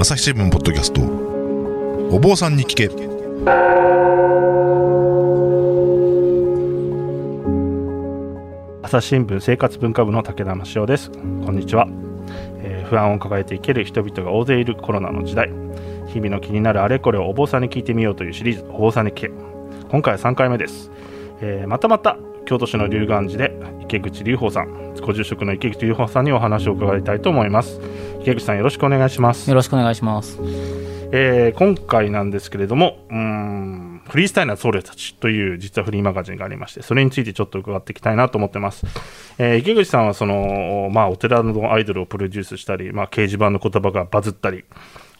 朝日新聞ポッドキャスト。お坊さんに聞け。朝日新聞生活文化部の武田真雄です。こんにちは、えー不安を抱えて生きる人々が大勢いるコロナの時代。日々の気になるあれこれをお坊さんに聞いてみようというシリーズ。お坊さんに聞け。今回は3回目です、えーまたまた京都市の龍岩寺で池口隆法さんご住職の池口隆法さんにお話を伺いたいと思います池口さんよろしくお願いしますよろしくお願いします。えー今回なんですけれども、うーん、フリースタイルな僧侶たちという実はフリーマガジンがありまして、それについてちょっと伺っていきたいなと思ってます。えー池口さんはその、まあ、お寺のアイドルをプロデュースしたり、まあ、掲示板の言葉がバズったり、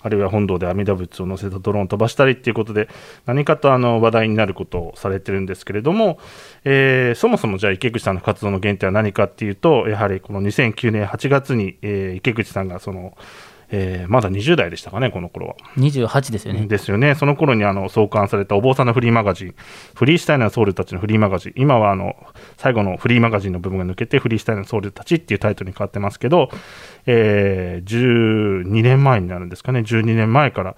あるいは本堂で阿弥陀仏を乗せたドローンを飛ばしたりっていうことで、何かとあの話題になることをされてるんですけれども、えーそもそもじゃあ池口さんの活動の原点は何かっていうと、やはりこの2009年8月に、えー池口さんがその、えーまだ20代でしたかね、この頃は。28ですよね。ですよね。その頃にあの創刊されたお坊さんのフリーマガジン、フリースタイルな僧侶たちのフリーマガジン、今はあの最後のフリーマガジンの部分が抜けて、フリースタイルな僧侶たちっていうタイトルに変わってますけど、えー12年前になるんですかね、12年前から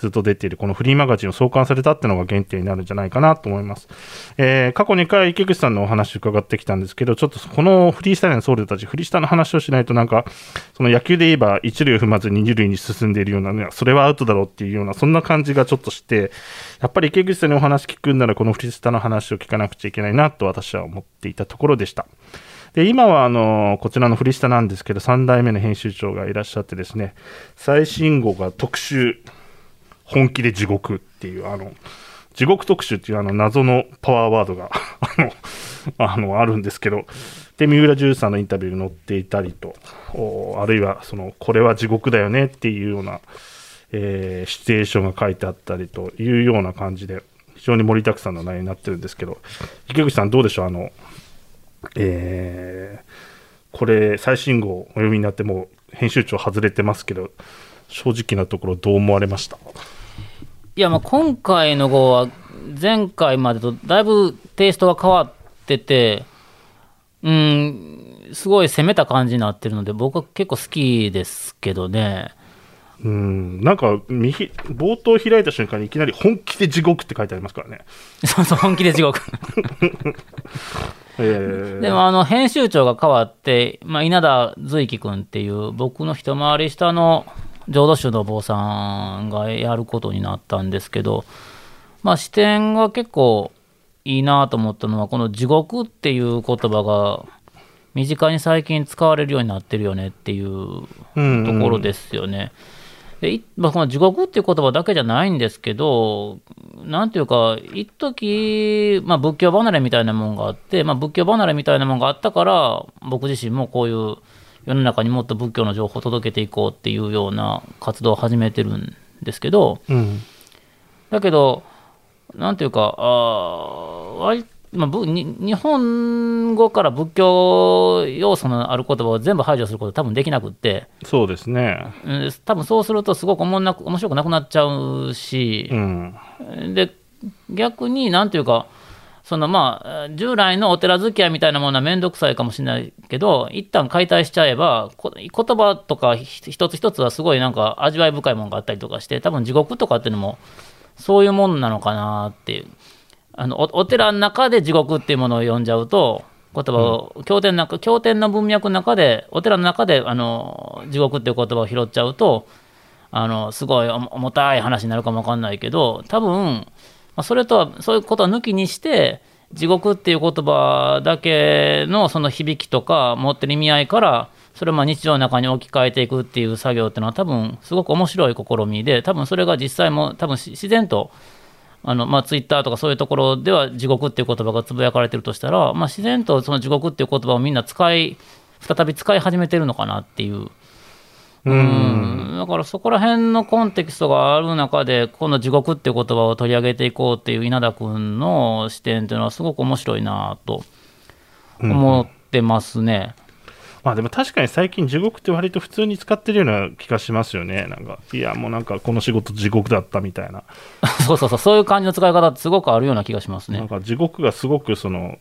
ずっと出ているこのフリーマガジンを創刊されたっていうのが原点になるんじゃないかなと思います。えー過去2回池口さんのお話伺ってきたんですけど、ちょっとこのフリースタイルの僧侶たち、フリースタの話をしないとなんか、その野球で言えば一塁を踏まずに二塁に進んでいるようなね、それはアウトだろうっていうような、そんな感じがちょっとして、やっぱり池口さんにお話聞くんならこのフリースタの話を聞かなくちゃいけないなと私は思っていたところでした。で今はあのこちらのフリスタなんですけど、3代目の編集長がいらっしゃってですね、最新号が特集、本気で地獄っていう、あの、地獄特集っていうあの謎のパワーワードが あのあのあるんですけど、で、三浦淳さんのインタビューに載っていたりと、あるいはその、これは地獄だよねっていうような、えーシチュエーションが書いてあったりというような感じで、非常に盛りだくさんの内容になってるんですけど、池口さんどうでしょう？あの、えーこれ最新号お読みになってもう編集長外れてますけど正直なところどう思われました？いや、まあ今回の号は前回までとだいぶテイストが変わってて、うん、すごい攻めた感じになってるので、僕は結構好きですけどね。うんなんか見ひ冒頭開いた瞬間にいきなり本気で地獄って書いてありますからね、そうそう、本気で地獄。えーでもあの編集長が変わって、まあ、稲田随樹君っていう僕の一回り下の浄土宗のお坊さんがやることになったんですけど、まあ、視点が結構いいなと思ったのはこの「地獄」っていう言葉が身近に最近使われるようになってるよねっていううんところですよね。でいまあ、この地獄っていう言葉だけじゃないんですけど、なんていうか、一時まあ仏教離れみたいなもんがあって、まあ、仏教離れみたいなもんがあったから、僕自身もこういう世の中にもっと仏教の情報を届けていこうっていうような活動を始めてるんですけど、うん。だけど、なんていうか、あー割まあ、ぶに日本語から仏教要素のある言葉を全部排除すること多分できなくって、そうですね。うん多分そうするとすごくおもんなく面白くなくなっちゃうし。う、ん。で逆になんていうかそのまあ従来のお寺付き合いみたいなものは面倒くさいかもしれないけど一旦解体しちゃえばこ言葉とか一つ一つはすごいなんか味わい深いものがあったりとかして多分地獄とかっていうのもそういうもんなのかなっていう。あのお寺の中で地獄っていうものを読んじゃうと言葉を、経典の中経典の文脈の中でお寺の中であの地獄っていう言葉を拾っちゃうとあのすごい重たい話になるかもわかんないけど多分、まあ、それとはそういうことは抜きにして地獄っていう言葉だけのその響きとか持ってる意味合いからそれをまあ日常の中に置き換えていくっていう作業っていうのは多分すごく面白い試みで多分それが実際も多分自然とあのまあ、ツイッターとかそういうところでは地獄っていう言葉がつぶやかれてるとしたら、まあ、自然とその地獄っていう言葉をみんな使い再び使い始めてるのかなっていううん。だからそこら辺のコンテキストがある中で、この地獄っていう言葉を取り上げていこうっていう稲田君の視点っていうのはすごく面白いなと思ってますね。まあでも確かに最近地獄って割と普通に使ってるような気がしますよね。なんかいやもうなんかこの仕事地獄だったみたいな。そうそうそう、そういう感じの使い方ってすごくあるような気がしますね。なんか地獄がすごくその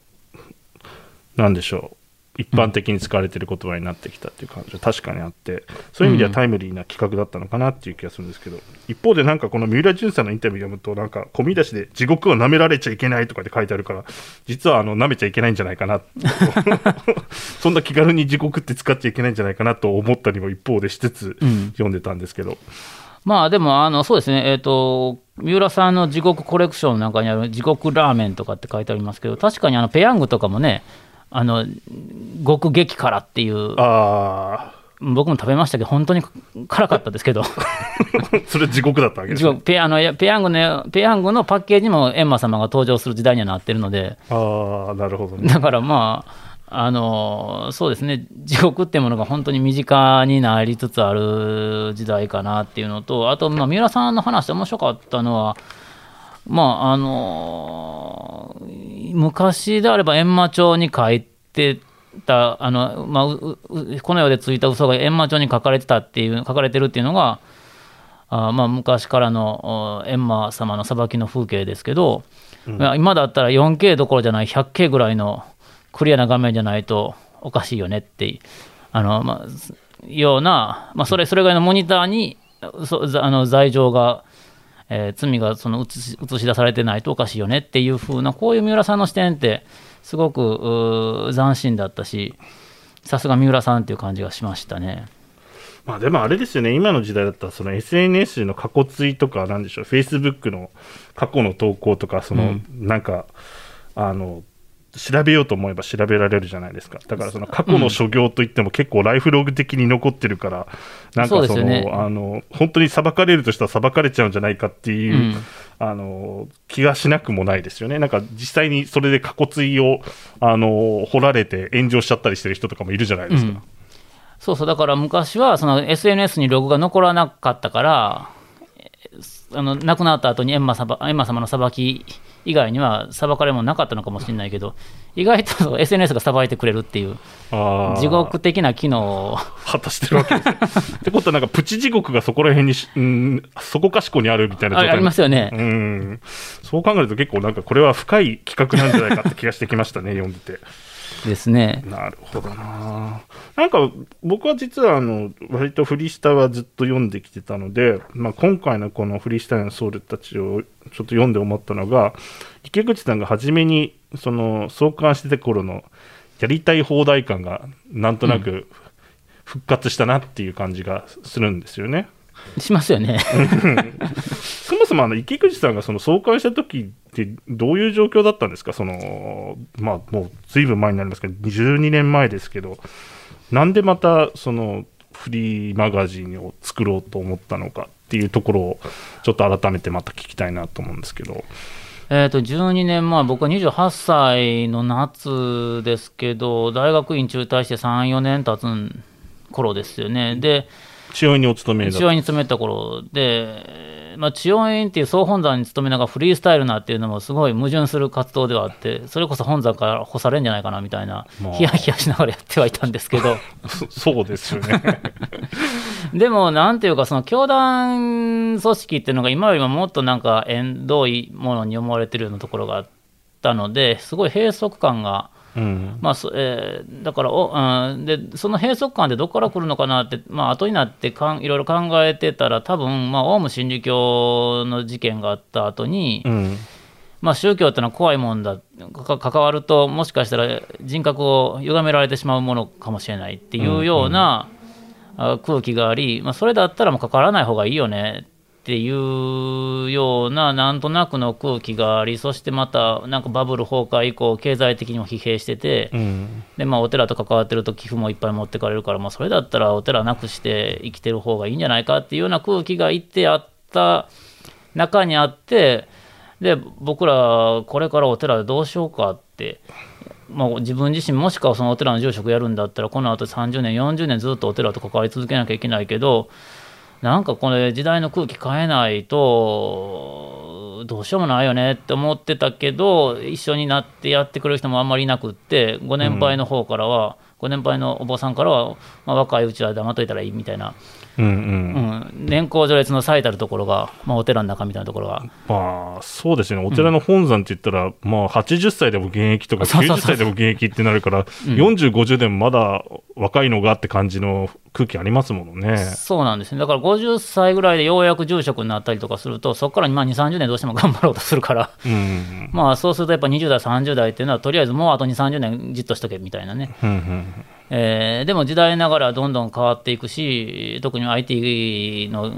なんでしょう一般的に使われている言葉になってきたっていう感じは確かにあってそういう意味ではタイムリーな企画だったのかなっていう気がするんですけど、一方でなんかこの三浦淳さんのインタビュー読むとなんか込み出しで地獄を舐められちゃいけないとかって書いてあるから実はあの舐めちゃいけないんじゃないかな そんな気軽に地獄って使っちゃいけないんじゃないかなと思ったりも一方でしつつ読んでたんですけど。まあでもあのそうですね、えーと、三浦さんの地獄コレクションの中にある地獄ラーメンとかって書いてありますけど、確かにあのペヤングとかもね、あの極激辛っていう。あ僕も食べましたけど本当に辛かったですけど。それ地獄だったわけです、ね、ペあのペヤングのペヤングのパッケージも閻魔様が登場する時代にはなってるので。ああなるほど、ね、だからまああのそうですね。地獄っていうものが本当に身近になりつつある時代かなっていうのとあと、まあ、三浦さんの話で面白かったのはまああの昔であれば閻魔帳に書いてたあの、まあ、この世でついた嘘が閻魔帳に書かれてたっていう書かれてるっていうのがあまあ昔からの閻魔様の裁きの風景ですけど、うん、今だったら 4K どころじゃない 100K ぐらいのクリアな画面じゃないとおかしいよねってあの、まあ、ような、まあ、それそれぐらいのモニターにそあの罪状がえー、罪がその映し映し出されてないとおかしいよねっていう風なこういう三浦さんの視点ってすごく斬新だったしさすが三浦さんっていう感じがしましたね。まあでもあれですよね、今の時代だったら、その SNS の過去ツイとか、なんでしょう、Facebook の過去の投稿とか、その、なんか、あの、調べようと思えば調べられるじゃないですか。だからその過去の所業といっても結構ライフログ的に残ってるから、うん、なんかその、ね、あの、本当に裁かれるとしたら裁かれちゃうんじゃないかっていう、うん、あの、気がしなくもないですよね。なんか実際にそれで過去追を、あの、掘られて炎上しちゃったりしてる人とかもいるじゃないですか。うん、そうそう、だから昔はその SNS にログが残らなかったから、あの亡くなった後に閻魔様閻魔様の裁き以外には裁かれもなかったのかもしれないけど、意外と SNS が裁いてくれるっていう、地獄的な機能を。果たしてるわけです、ってことは、なんかプチ地獄がそこら辺にうん、そこかしこにあるみたいな状態。ありますよね、うん。そう考えると、結構なんかこれは深い企画なんじゃないかって気がしてきましたね、読んでて。ですね。なるほどな。なんか僕は実はあの割とフリースタはずっと読んできてたので、まあ、今回のこのフリースタイのソウルたちをちょっと読んで思ったのが池口さんが初めにその創刊してた頃のやりたい放題感がなんとなく復活したなっていう感じがするんですよね。しますよねそもそもあの池口さんがその創刊した時ってどういう状況だったんですか？そのまあもうずいぶん前になりますけど12年前ですけどなんでまたそのフリーマガジンを作ろうと思ったのかっていうところをちょっと改めてまた聞きたいなと思うんですけど。えー、と12年前、僕は28歳の夏ですけど、大学院中退して3、4年経つ頃ですよね。で、千代院にお勤め千代院に勤めた頃で、まあ、千代院っていう総本山に勤めながらフリースタイルなっていうのもすごい矛盾する活動ではあってそれこそ本山から干されるんじゃないかなみたいな、まあ、ヒヤヒヤしながらやってはいたんですけど。そうですよね。でもなんていうかその教団組織っていうのが今よりももっとなんか縁遠いものに思われてるようなところがあったのですごい閉塞感がうん。まあえー、だからお、うん、でその閉塞感でどこから来るのかなって、まあ後になってかんいろいろ考えてたら多分、まあ、オウム真理教の事件があった後に、うん、まあ、宗教ってのは怖いもんだ関わるともしかしたら人格を歪められてしまうものかもしれないっていうような、空気があり、まあ、それだったらもう関わらない方がいいよねっていうようななんとなくの空気がありそしてまたなんかバブル崩壊以降経済的にも疲弊してて、うん、でまあ、お寺と関わってると寄付もいっぱい持ってかれるから、まあ、それだったらお寺なくして生きてる方がいいんじゃないかっていうような空気がいってあった中にあってで僕らこれからお寺でどうしようかって。まあ、自分自身もしくはそのお寺の住職やるんだったらこのあと30年40年ずっとお寺と関わり続けなきゃいけないけどなんかこの時代の空気変えないとどうしようもないよねって思ってたけど一緒になってやってくれる人もあんまりいなくってご年配の方からは、ご年配のお坊さんからは、まあ、若いうちは黙っといたらいいみたいな、うんうん。うん、年功序列の最たるところが、まあ、お寺の中みたいなところが、まあそうですね、お寺の本山って言ったら、まあ80歳でも現役とか、90そうそうそう。歳でも現役ってなるから、40、50でもまだ若いのがって感じの空気ありますものね。そうなんですね、だから50歳ぐらいでようやく住職になったりとかすると、そこからまあ2、30年どうしても頑張ろうとするから、うん。まあそうするとやっぱ20代、30代っていうのは、とりあえずもうあと2、30年じっとしとけみたいなね。うんうんえーでも時代ながらどんどん変わっていくし、特に IT の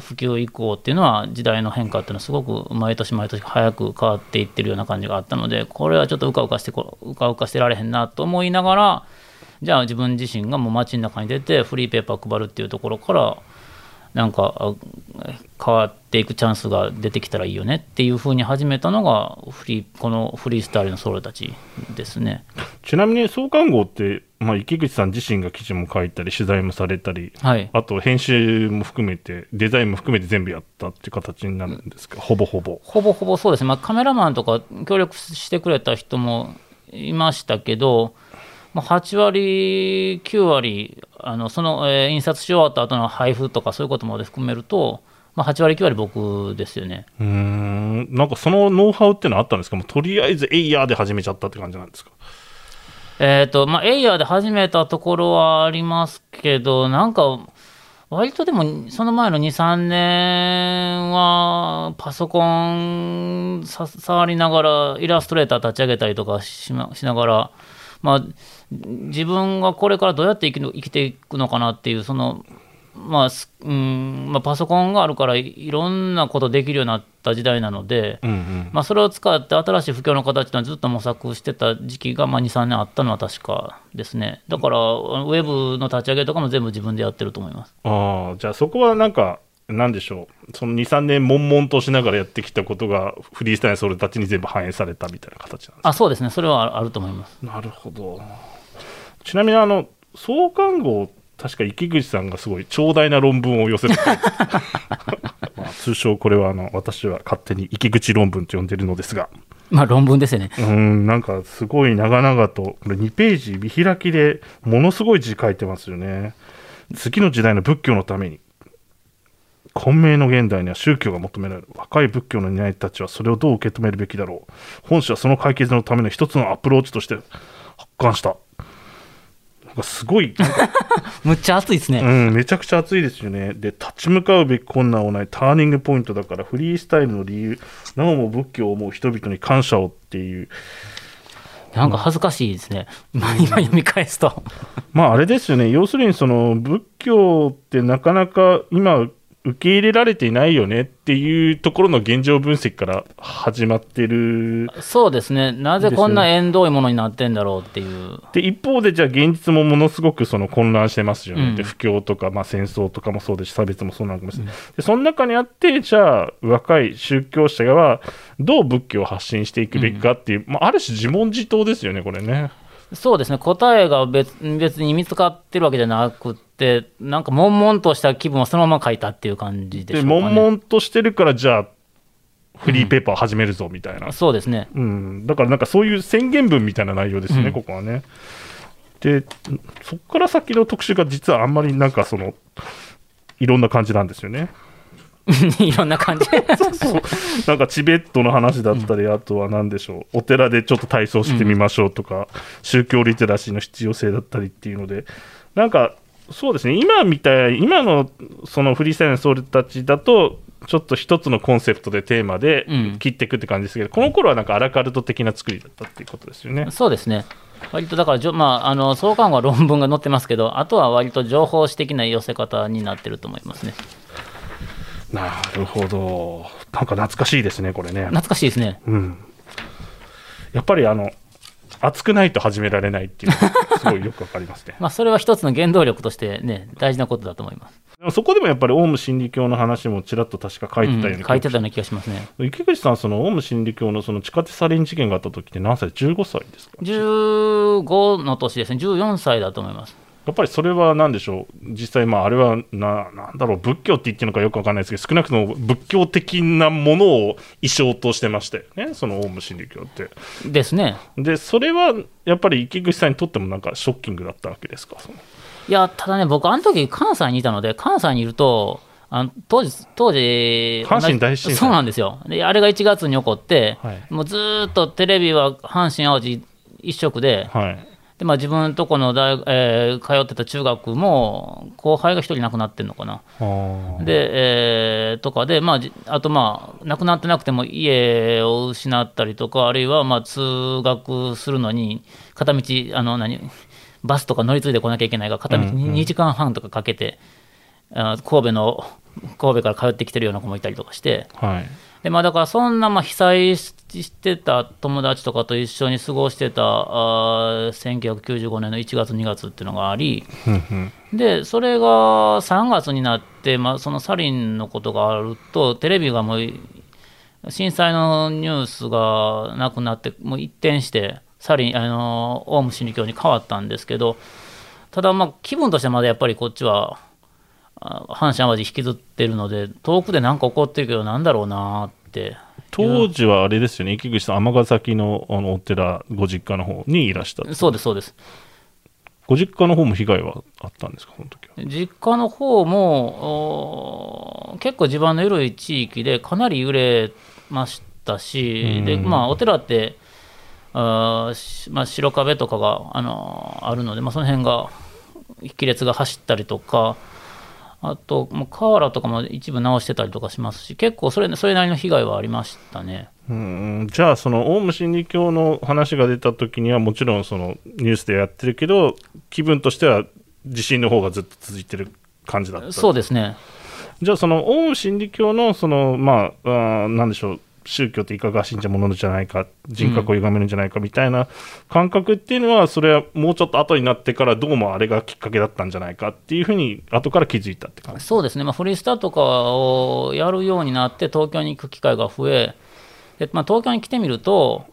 普及以降っていうのは、時代の変化っていうのは、すごく毎年毎年早く変わっていってるような感じがあったので、これはちょっとうかうかして、うかうかしてられへんなと思いながら、じゃあ自分自身がもう街の中に出て、フリーペーパー配るっていうところから、なんかあ変わっていくチャンスが出てきたらいいよねっていうふうに始めたのがフリーこのフリースタイルのソロたちですね。ちなみに創刊号って、まあ、池口さん自身が記事も書いたり、取材もされたり、はい、あと編集も含めて、デザインも含めて全部やったっていう形になるんですか、ほぼほぼ。ほぼほぼそうですね、まあ、カメラマンとか協力してくれた人もいましたけど、まあ、8割、9割、あのその、えー印刷し終わった後の配布とかそういうことまで含めると、まあ、8割、9割僕ですよね。うーん、なんかそのノウハウってのはあったんですか、もうとりあえずエイヤーで始めちゃったって感じなんですか？えっ、と、まあ、エイヤーで始めたところはありますけど、なんか、割とでも、その前の2、3年は、パソコンさ触りながら、イラストレーター立ち上げたりとかし,、ま、しながら、まあ、自分がこれからどうやって生きの生きていくのかなっていう、その、まあ、すうんまあ、パソコンがあるからいいろんなことできるようになった時代なので、うんうん。まあ、それを使って新しい布教の形のはずっと模索してた時期がまあ2、3年あったのは確かですね。だから、ウェブの立ち上げとかも全部自分でやってると思います。ああ、じゃあそこはなんか、なんでしょう、その2、3年、悶々としながらやってきたことが、フリースタイルソルたちに全部反映されたみたいな形なんですあ、そうですね。それはあると思います。なるほど。ちなみに、あの、創刊号、確か池口さんがすごい長大な論文を寄せて まあ通称これはあの私は勝手に池口論文と呼んでるのですが。まあ論文ですよね。うんなんかすごい長々とこれ2ページ見開きでものすごい字書いてますよね。次の時代の仏教のために。混迷の現代には宗教が求められる。若い仏教の担い手たちはそれをどう受け止めるべきだろう。本書はその解決のための一つのアプローチとして発刊したかすごいむっちゃ熱いですね。うん、めちゃくちゃ熱いですよね。で、立ち向かうべき困難をないターニングポイントだから、フリースタイルの理由、なおも仏教を思う人々に感謝をっていう、なんか恥ずかしいですね。今今読み返すと。まああれですよね、要するにその仏教ってなかなか今、受け入れられていないよねっていうところの現状分析から始まってる。そうですね。なぜこんな縁遠いものになってんだろうっていう。で一方で、じゃあ現実もものすごくその混乱してますよね、うんで不況とか、まあ、戦争とかもそうですし、差別もそうなのかもしれない、でその中にあって、じゃあ、若い宗教者はどう仏教を発信していくべきかっていう、まあ、ある種、自問自答ですよね、これね。そうですね。答えが別別に見つかってるわけじゃなくて、なんか悶々とした気分をそのまま書いたっていう感じでしょで、うかね。悶々としてるから、じゃあ、フリーペーパー始めるぞみたいな、そうですね。うん、だからなんかそういう宣言文みたいな内容ですね、うんここはね。で、そこから先の特集が実はあんまりなんかその、いろんな感じなんですよね。いろんな感じ。そうなんかチベットの話だったり、あとは何でしょう、お寺でちょっと体操してみましょうとか、宗教リテラシーの必要性だったりっていうので、なんか、そうですね、今みたい、今のそのフリースタイルのソウルたちだと、ちょっと一つのコンセプトでテーマでうん切っていくって感じですけど、この頃はなんかアラカルト的な作りだったっていうことですよね。そうですね。割とだからじょ、まあ、あの創刊号は論文が載ってますけど、あとは割と情報誌的な寄せ方になってると思いますね。なるほど。なんか懐かしいですね、これね。懐かしいですね。うん。やっぱりあの、熱くないと始められないっていうのが すごいよくわかりますね。まあ、それは一つの原動力としてね、大事なことだと思います。でもそこでもやっぱりオウム真理教の話もちらっと確か書いてたよううんな、書いてたような気がしますね。池口さん、そのオウム真理教のその地下鉄サリン事件があった時って何歳 ?15 歳ですか？15の年ですね、14歳だと思います。やっぱりそれは何でしょう、実際、まあ、あれはななんだろう、仏教って言ってるのかよくわかんないですけど、少なくとも仏教的なものを意象としてましたよね、そのオウム真理教って。ですね。で、それはやっぱり池口さんにとってもなんかショッキングだったわけですか、いや、ただね、僕、あの時関西にいたので、関西にいると、あの当時、当時、阪神大震災。そうなんですよ。で、あれが1月に起こって、はい。もうずーっとテレビは阪神・淡路一色で、はい、でまあ、自分のとこの大、えー通ってた中学も、後輩が一人亡くなってるのかな。あで、えーとかで、まあ、じあとまあ、亡くなってなくても家を失ったりとか、あるいはまあ通学するのに、片道、あの何、バスとか乗り継いでこなきゃいけないが、片道2時間半とかかけて、あ神戸の、神戸から通ってきてるような子もいたりとかして、はいでまあ、だからそんなまあ被災ししてた友達とかと一緒に過ごしてたあー1995年の1月、2月っていうのがあり、でそれが3月になって、まあ、そのサリンのことがあると、テレビがもう震災のニュースがなくなって、もう一転して、サリン、あのオウム真理教に変わったんですけど、ただ、まあ、気分としてはまだやっぱりこっちは、あ阪神・淡路引きずってるので、遠くで何か起こってるけど、なんだろうなって。当時はあれですよね、池口さん、尼崎のあのお寺、ご実家の方にいらした、そうです、そうです。ご実家の方も被害はあったんですか、その時は。実家の方も結構地盤の緩い地域でかなり揺れましたし、でまあ、お寺ってあまあ、白壁とかが、あのあるので、まあ、その辺が亀裂が走ったりとか、あと、もう瓦とかも一部直してたりとかしますし、結構それそれなりの被害はありましたね。うんじゃあ、そのオウム真理教の話が出た時には、もちろんそのニュースでやってるけど、気分としては地震の方がずっと続いてる感じだったそうですね。じゃあ、そのオウム真理教のその、まあ、あーなんでしょう、宗教っていかがわしいんじゃものじゃないか、人格を歪めるんじゃないかみたいな感覚っていうのは、それはもうちょっと後になってから、どうもあれがきっかけだったんじゃないかっていうふうに、後から気づいたって感じ。そうですね、まあ、フリースターとかをやるようになって、東京に行く機会が増え、でまあ、東京に来てみると、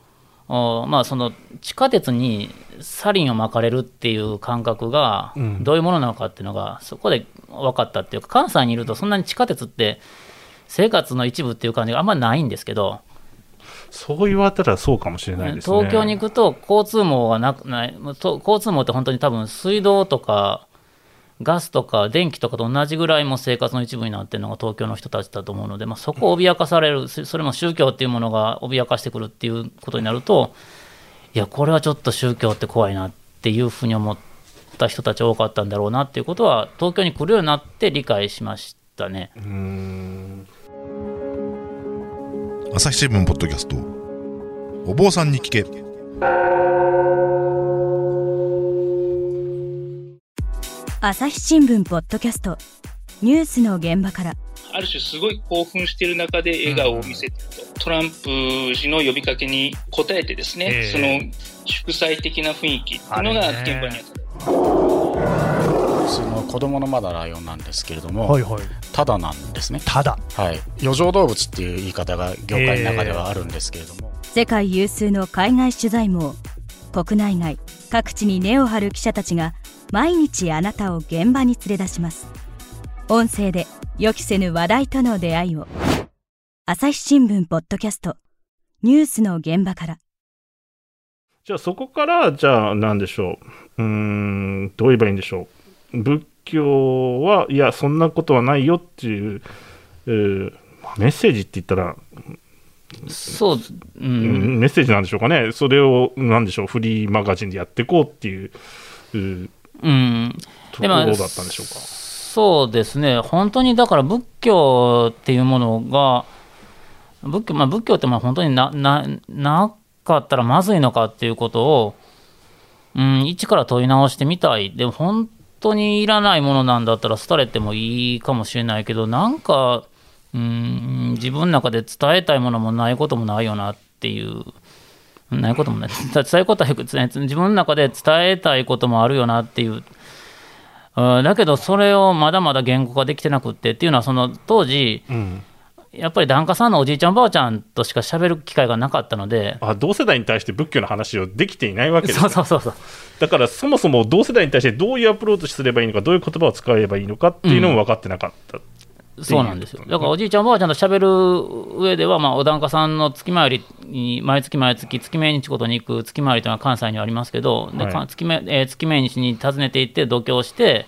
おまあ、その地下鉄にサリンを巻かれるっていう感覚がうんどういうものなのかっていうのが、そこで分かったっていうか、関西にいると、そんなに地下鉄って生活の一部っていう感じがあんまりないんですけど、そう言われたらそうかもしれないですね。東京に行くと交通網がなくないと交通網って本当に多分水道とかガスとか電気とかと同じぐらいも生活の一部になってるのが東京の人たちだと思うので、まあ、そこを脅かされるそそれも宗教っていうものが脅かしてくるっていうことになるといやこれはちょっと宗教って怖いなっていうふうに思った人たち多かったんだろうなっていうことは東京に来るようになって理解しましたね。うーん朝日新聞ポッドキャスト。お坊さんに聞け。朝日新聞ポッドキャスト。ニュースの現場から。ある種すごい興奮している中で笑顔を見せてると、トランプ氏の呼びかけに応えてですね、ええその祝祭的な雰囲気っていうのが現場にあった。その子供のまだライオンなんですけれども、はいはい。ただなんですね。ただ。はい。余剰動物っていう言い方が業界の中ではあるんですけれども、世界有数の海外取材網国内外各地に根を張る記者たちが毎日あなたを現場に連れ出します音声で予期せぬ話題との出会いを朝日新聞ポッドキャストニュースの現場からじゃあそこから、じゃあなんでしょう。うーん、どう言えばいいんでしょう。仏教は、いや、そんなことはないよっていう、えーメッセージって言ったら、そう、ううんん、メッセージなんでしょうかね。それを、なんでしょう、フリーマガジンでやっていこうっていう、ううん、ところだったんでしょうか。そうですね、本当にだから仏教っていうものが、仏教,、まあ、仏教ってまあ本当になななかったらまずいのかっていうことを、うん、一から問い直してみたい、でも本当にいらないものなんだったら廃れてもいいかもしれないけど、なんか、うん、自分の中で伝えたいものもないこともないよなっていう。ないこともない。伝えることは伝え自分の中で伝えたいこともあるよなっていうだけどそれをまだまだ言語化できてなくってっていうのはその当時うん。やっぱり檀家さんのおじいちゃん、おばあちゃんとしか喋る機会がなかったので、あ同世代に対して仏教の話をできていないわけですそねうそうそうそう、だからそもそも同世代に対してどういうアプローチすればいいのかどういう言葉を使えばいいのかっていうのも分かってなかった、そうなんですよ。だからおじいちゃん、おばあちゃんと喋る上では、まあ、お檀家さんの月回りに、毎月毎月、月命日ごとに行く月回りというのは関西にはありますけど、ではい。か月命えー月命日に訪ねて行って、度胸して、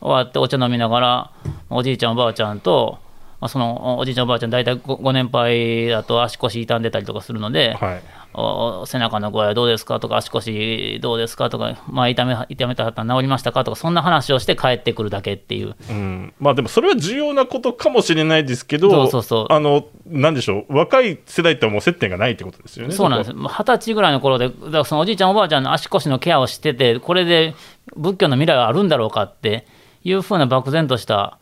終わってお茶飲みながら、おじいちゃん、おばあちゃんと、まあ、そのおじいちゃん、おばあちゃん、大体ごご年配だと足腰傷んでたりとかするので、はい。お背中の具合はどうですか？とか、足腰どうですか？とか、まあ、痛め痛めたはったら治りましたか？とか、そんな話をして帰ってくるだけっていう。うん、まあでもそれは重要なことかもしれないですけどそうそうそう。あのなんでしょう？若い世代とはもう接点がないってことですよねそうなんです。二十歳ぐらいの頃で、だからそのおじいちゃん、おばあちゃんの足腰のケアをしてて、これで仏教の未来はあるんだろうかっていうふうな漠然とした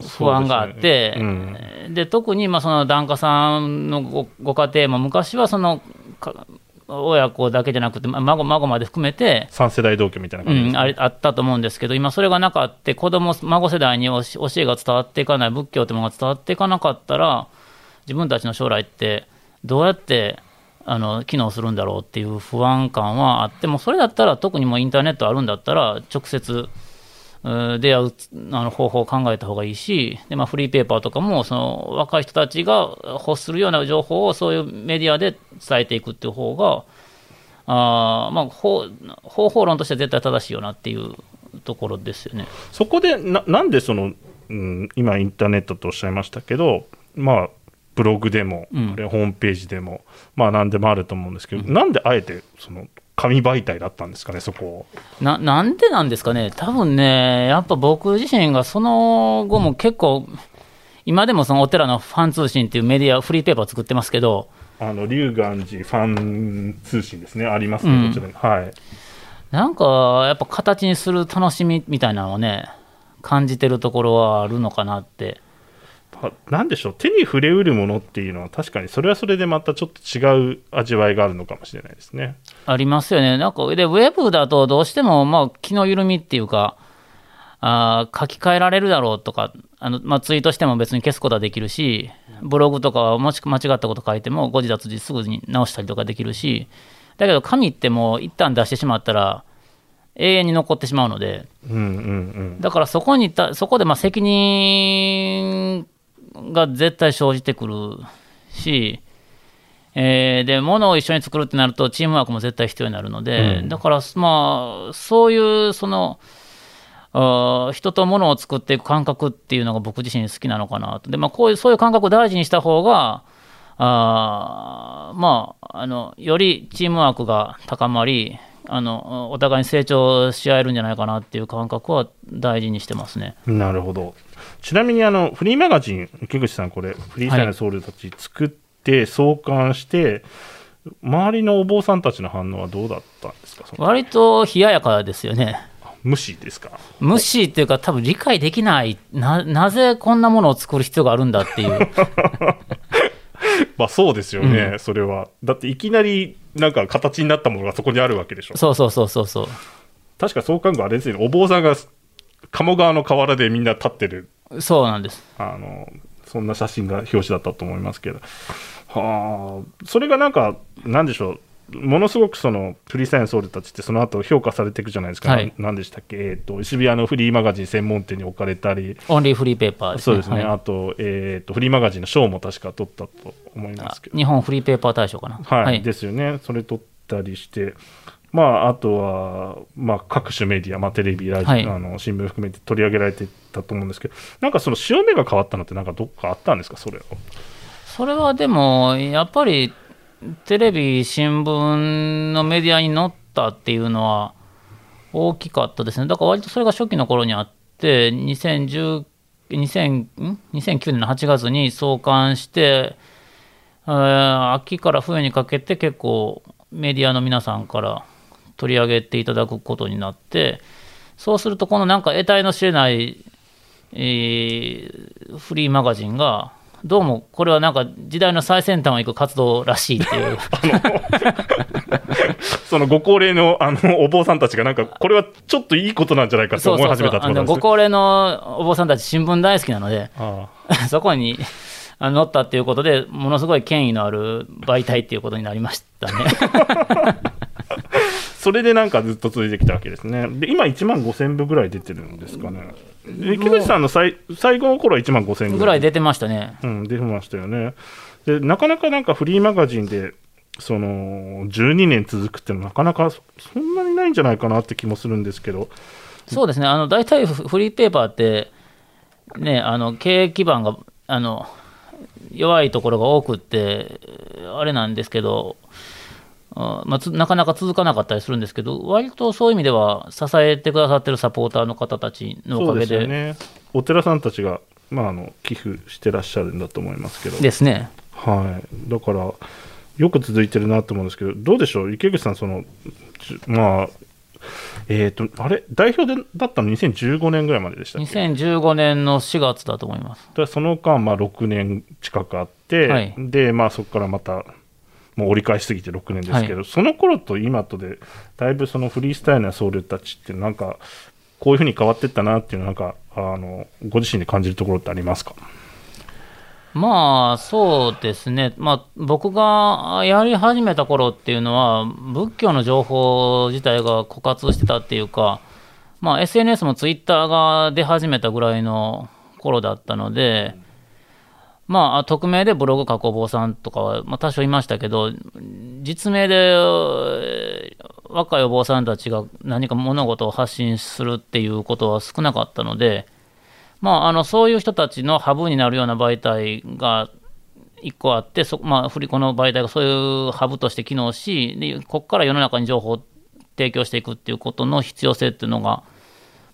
不安があって、ですね。で特にまあその檀家さんのごご家庭も、昔はそのか親子だけじゃなくて、ま孫孫まで含めて、3世代同居みたいな感じですうん、ありあったと思うんですけど、今、それがなかって、子供孫世代に教教えが伝わっていかない、仏教というものが伝わっていかなかったら、自分たちの将来って、どうやってあの機能するんだろうっていう不安感はあっても、それだったら、特にもうインターネットあるんだったら、直接、うん出会うあの方法を考えた方がいいし、でまあ、フリーペーパーとかもその若い人たちが欲するような情報をそういうメディアで伝えていくっていう方が、あーまあ、方方法論としては絶対正しいよなっていうところですよね。そこでななんでその、うん、今インターネットとおっしゃいましたけどまあブログでも、うんあるいはホームページでもまあ何でもあると思うんですけど、なんであえてその紙媒体だったんですかねそこ。をななんでなんですかね、多分ね、やっぱ僕自身がその後も結構、今でもそのお寺のファン通信っていうメディア、フリーペーパー作ってますけど、あの龍岩寺ファン通信ですね。ありますね、うん。こちらにはい。なんかやっぱ形にする楽しみみたいなのをね、感じてるところはあるのかなって。あなんでしょう。手に触れうるものっていうのは確かにそれはそれでまたちょっと違う味わいがあるのかもしれないですね。ありますよね。なんか、で、ウェブだとどうしても、まあ、気の緩みっていうか、あー書き換えられるだろうとか、あのまあ、ツイートしても別に消すことはできるし、ブログとかはもし間違ったこと書いても、誤字脱字すぐに直したりとかできるし、だけど紙ってもう一旦出してしまったら、永遠に残ってしまうので、うんうんうん。だからそこにた、そこでまあ責任が絶対生じてくるし、えーで、物を一緒に作るってなると、チームワークも絶対必要になるので、うんだから、まあ、そういう、その、人と物を作っていく感覚っていうのが僕自身好きなのかなと。で、まあ、こういう、そういう感覚を大事にした方が、あーまあ、あの、よりチームワークが高まり、あの、お互いに成長し合えるんじゃないかなっていう感覚は大事にしてますね。なるほど。ちなみにあのフリーマガジン、池口さん、これ、フリースタイルのソウルたち作って、創刊して、周りのお坊さんたちの反応はどうだったんですか、割と冷ややかですよね。無視ですか？無視っていうか、多分理解できないな、なぜこんなものを作る必要があるんだっていう、まあそうですよね、それは。だっていきなりなんか形になったものがそこにあるわけでしょ。そうそうそうそうそう、確か創刊号あれですよね、お坊さんが鴨川の河原でみんな立ってる、そうなんです。あのそんな写真が表紙だったと思いますけど、はあ、それがなんか、なんでしょう、ものすごくそのフリースタイルのソウルたちって、その後評価されていくじゃないですか、はい。なんでしたっけ、えー、と渋谷のフリーマガジン専門店に置かれたり、オンリーフリーペーパーですね。そうですね、はい。あと,、えー、と、フリーマガジンの賞も確か取ったと思いますけど。日本フリーペーパー大賞かな。はい、ですよね、それ撮ったりして、まあ、あとは、まあ、各種メディア、まあ、テレビ、ラジオ、はい。あの新聞含めて取り上げられてたと思うんですけど、なんかその潮目が変わったのって、なんかどっかあったんですか、それを。それはでも、やっぱりテレビ、新聞のメディアに載ったっていうのは大きかったですね。だから割とそれが初期の頃にあって、20102002009年の8月に創刊して、えー秋から冬にかけて結構メディアの皆さんから取り上げていただくことになって、そうすると、このなんか得体の知れない、えーフリーマガジンが、どうもこれはなんか時代の最先端を行く活動らしいっていう、そのご高齢のあのお坊さんたちが、なんか、これはちょっといいことなんじゃないかと思い始めたってことですね。ご高齢のお坊さんたち、新聞大好きなので、あ そこに乗ったっていうことで、ものすごい権威のある媒体っていうことになりましたね。それでなんかずっと続いてきたわけですね。で、今1万5000部ぐらい出てるんですかね。で木口さんの最最後の頃は1万5000ぐらい出てましたね。うん、出てましたよね。で、なかなかなんかフリーマガジンで、その12年続くってなかなかそんなにないんじゃないかなって気もするんですけど、そうですね、あの大体フフリーペーパーって、ね、あの経営基盤があの弱いところが多くって、あれなんですけど、あまあ、つなかなか続かなかったりするんですけど、割とそういう意味では、支えてくださってるサポーターの方たちのおかげで。すよね。お寺さんたちが、まあ、あの寄付してらっしゃるんだと思いますけど、ですね。はい、だから、よく続いてるなと思うんですけど、どうでしょう、池口さん、その、まあ、えっ、と、あれ、代表でだったの2015年ぐらいまででしたっけ？2015年の4月だと思います。でその間、まあ、6年近くあって、はい。で、まあ、そこからまた、もう折り返しすぎて6年ですけど、その頃と今とで、だいぶそのフリースタイルな僧侶たちって、なんか、こういうふうに変わっていったなっていうのは、なんか、あの、ご自身で感じるところってありますか？まあそうですね、まあ、僕がやり始めた頃っていうのは、仏教の情報自体が枯渇してたっていうか、まあ、SNS もツイッターが出始めたぐらいの頃だったので、まあ、匿名でブログ書くお坊さんとかは、まあ、多少いましたけど、実名で若いお坊さんたちが何か物事を発信するっていうことは少なかったので、まあ、あのそういう人たちのハブになるような媒体が1個あって、そまあ、振り子の媒体がそういうハブとして機能し、でここから世の中に情報を提供していくっていうことの必要性っていうのが、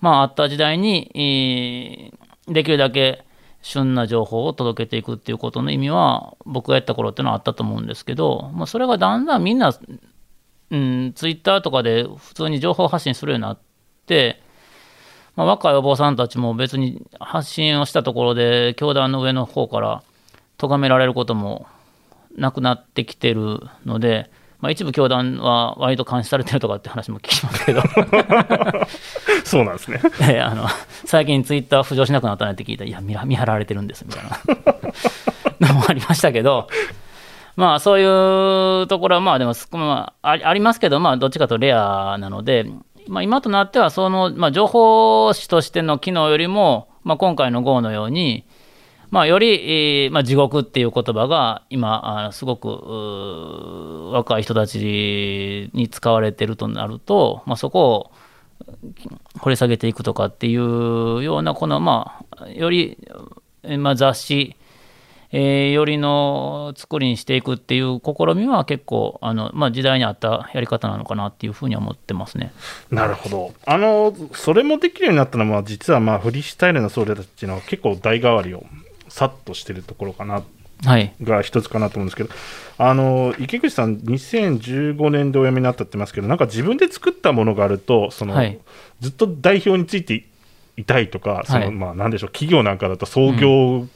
まあ、あった時代に、できるだけ旬な情報を届けていくっていうことの意味は、僕がやった頃っていうのはあったと思うんですけど、まあ、それがだんだんみんな、うん、ツイッターとかで普通に情報発信するようになって、まあ、若いお坊さんたちも別に発信をしたところで、教団の上の方から咎められることもなくなってきてるので、まあ、一部教団は割と監視されてるとかって話も聞きますけど、そうなんですね。えあの最近ツイッター浮上しなくなったねって聞いたら、いや、見張られてるんですみたいな。のもありましたけど、まあそういうところはまあでもすまあ、ありありますけど、まあどっちかとレアなので、まあ、今となってはその、まあ、情報誌としての機能よりも、まあ、今回の GO のように、まあ、より、えーまあ、地獄っていう言葉が今、あすごく若い人たちに使われてるとなると、まあ、そこを掘り下げていくとかっていうような、この、まあ、より、えーまあ、雑誌、えーよりの作りにしていくっていう試みは結構あの、まあ、時代に合ったやり方なのかなっていうふうには思ってますね。なるほど。あの、それもできるようになったのは、実はまあ、フリースタイルの僧侶たちの結構代替わりをさっとしてるところかな、はい。が一つかなと思うんですけど、あの、池口さん、2015年でお辞めになったって言いますけど、なんか自分で作ったものがあると、その、はい。ずっと代表についていたいとか、その、はいまあ、なんでしょう、企業なんかだと創業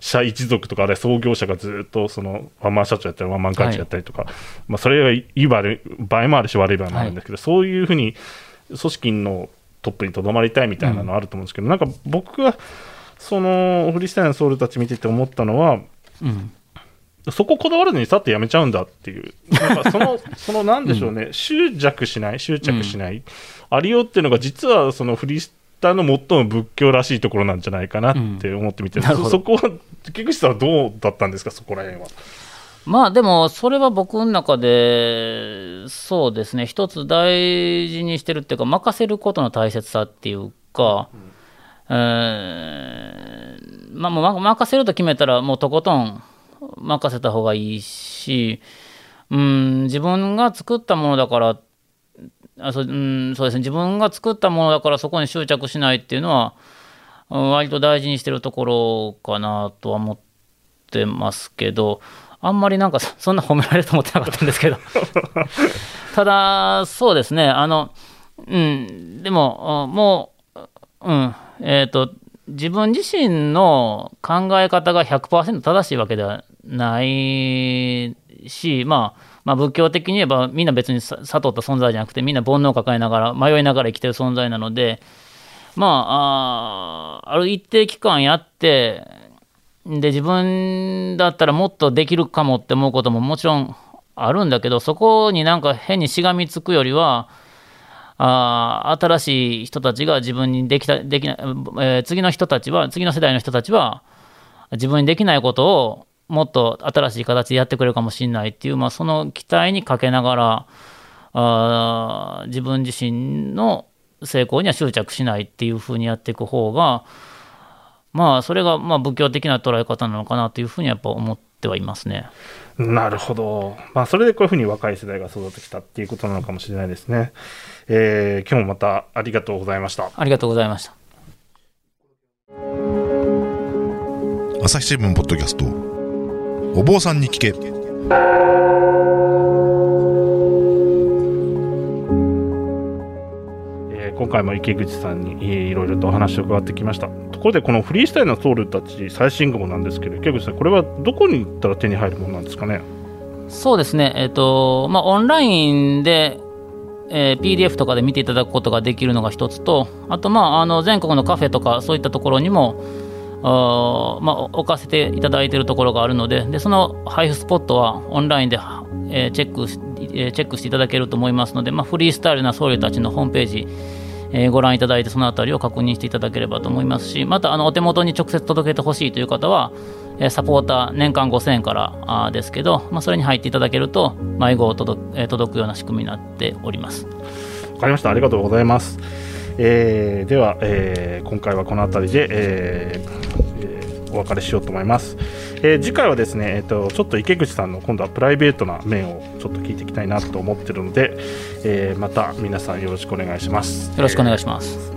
者一族とか、あるいは創業者がずっと、その、ワンマン社長やったり、ワンマン会長やったりとか、まあ、それがいい場合場合もあるし、悪い場合もあるんですけど、そういうふうに、組織のトップにとどまりたいみたいなのあると思うんですけど、なんか僕が、その、フリースタイルのソウルたち見てて思ったのは、うん。そここだわらずにさっとやめちゃうんだっていう、なんかその、そのなんでしょうね、執着しない、執着しない、ありようっていうのが、実はそのフリースターの最も仏教らしいところなんじゃないかなって思ってみて、うんそそこは、菊池さんはどうだったんですか、そこら辺は？まあでも、それは僕の中で、そうですね、一つ大事にしてるっていうか、任せることの大切さっていうか、えーまあ、もう任せると決めたら、もうとことん任せた方がいいし、うん、自分が作ったものだから、あそうん、そうですね、自分が作ったものだからそこに執着しないっていうのは、割と大事にしてるところかなとは思ってますけど、あんまりなんか そんな褒められると思ってなかったんですけど、ただ、そうですね、あの、うん、でも、もう、うん、えっ、と、自分自身の考え方が100%正しいわけではないし、まあ、まあ、仏教的に言えばみんな別に悟った存在じゃなくてみんな煩悩を抱えながら迷いながら生きてる存在なのでまああある一定期間やってで自分だったらもっとできるかもって思うことももちろんあるんだけどそこになんか変にしがみつくよりはあ新しい人たちが自分にできたできない、えー、次の人たちは次の世代の人たちは自分にできないことをもっと新しい形でやってくれるかもしれないっていう、まあ、その期待にかけながらあ自分自身の成功には執着しないっていうふうにやっていく方がまあそれがまあ仏教的な捉え方なのかなというふうにやっぱ思ってはいますね。なるほど。まあ、それでこういうふうに若い世代が育ってきたっていうことなのかもしれないですね。えー、今日もまたありがとうございました。ありがとうございました。朝日新聞ポッドキャスト、お坊さんに聞け。今回も池口さんにいろいろとお話を伺ってきました。ところで、このフリースタイルのソウルたち最新号なんですけど、池口さん、これはどこに行ったら手に入るものなんですかね？そうですね、えっ、ー、とまあ、オンラインで、えー、PDF とかで見ていただくことができるのが一つと、あと、まあ、あの全国のカフェとか、そういったところにも、あまあ、置かせていただいているところがあるので、でその配布スポットはオンラインで、えー、チェックし、えー、チェックしていただけると思いますので、まあ、フリースタイルな僧侶たちのホームページ、えー、ご覧いただいてそのあたりを確認していただければと思いますしまたあのお手元に直接届けてほしいという方は、え、サポーター年間5000円からですけど、まあ、それに入っていただけると迷子を届,、え、届くような仕組みになっております。わかりました。ありがとうございます、えー、では、えー、今回はこの辺りで、えー、お別れしようと思います。えー、次回はですね、えーと、ちょっと池口さんの今度はプライベートな面をちょっと聞いていきたいなと思ってるので、えー、また皆さんよろしくお願いします。よろしくお願いします、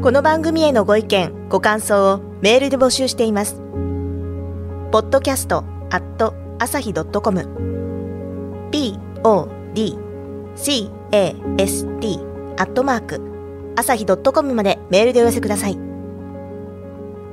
この番組へのご意見ご感想をメールで募集しています。ポッドキャストアット朝日ドットコム。podcast アットマーク朝日ドットコムまでメールでお寄せください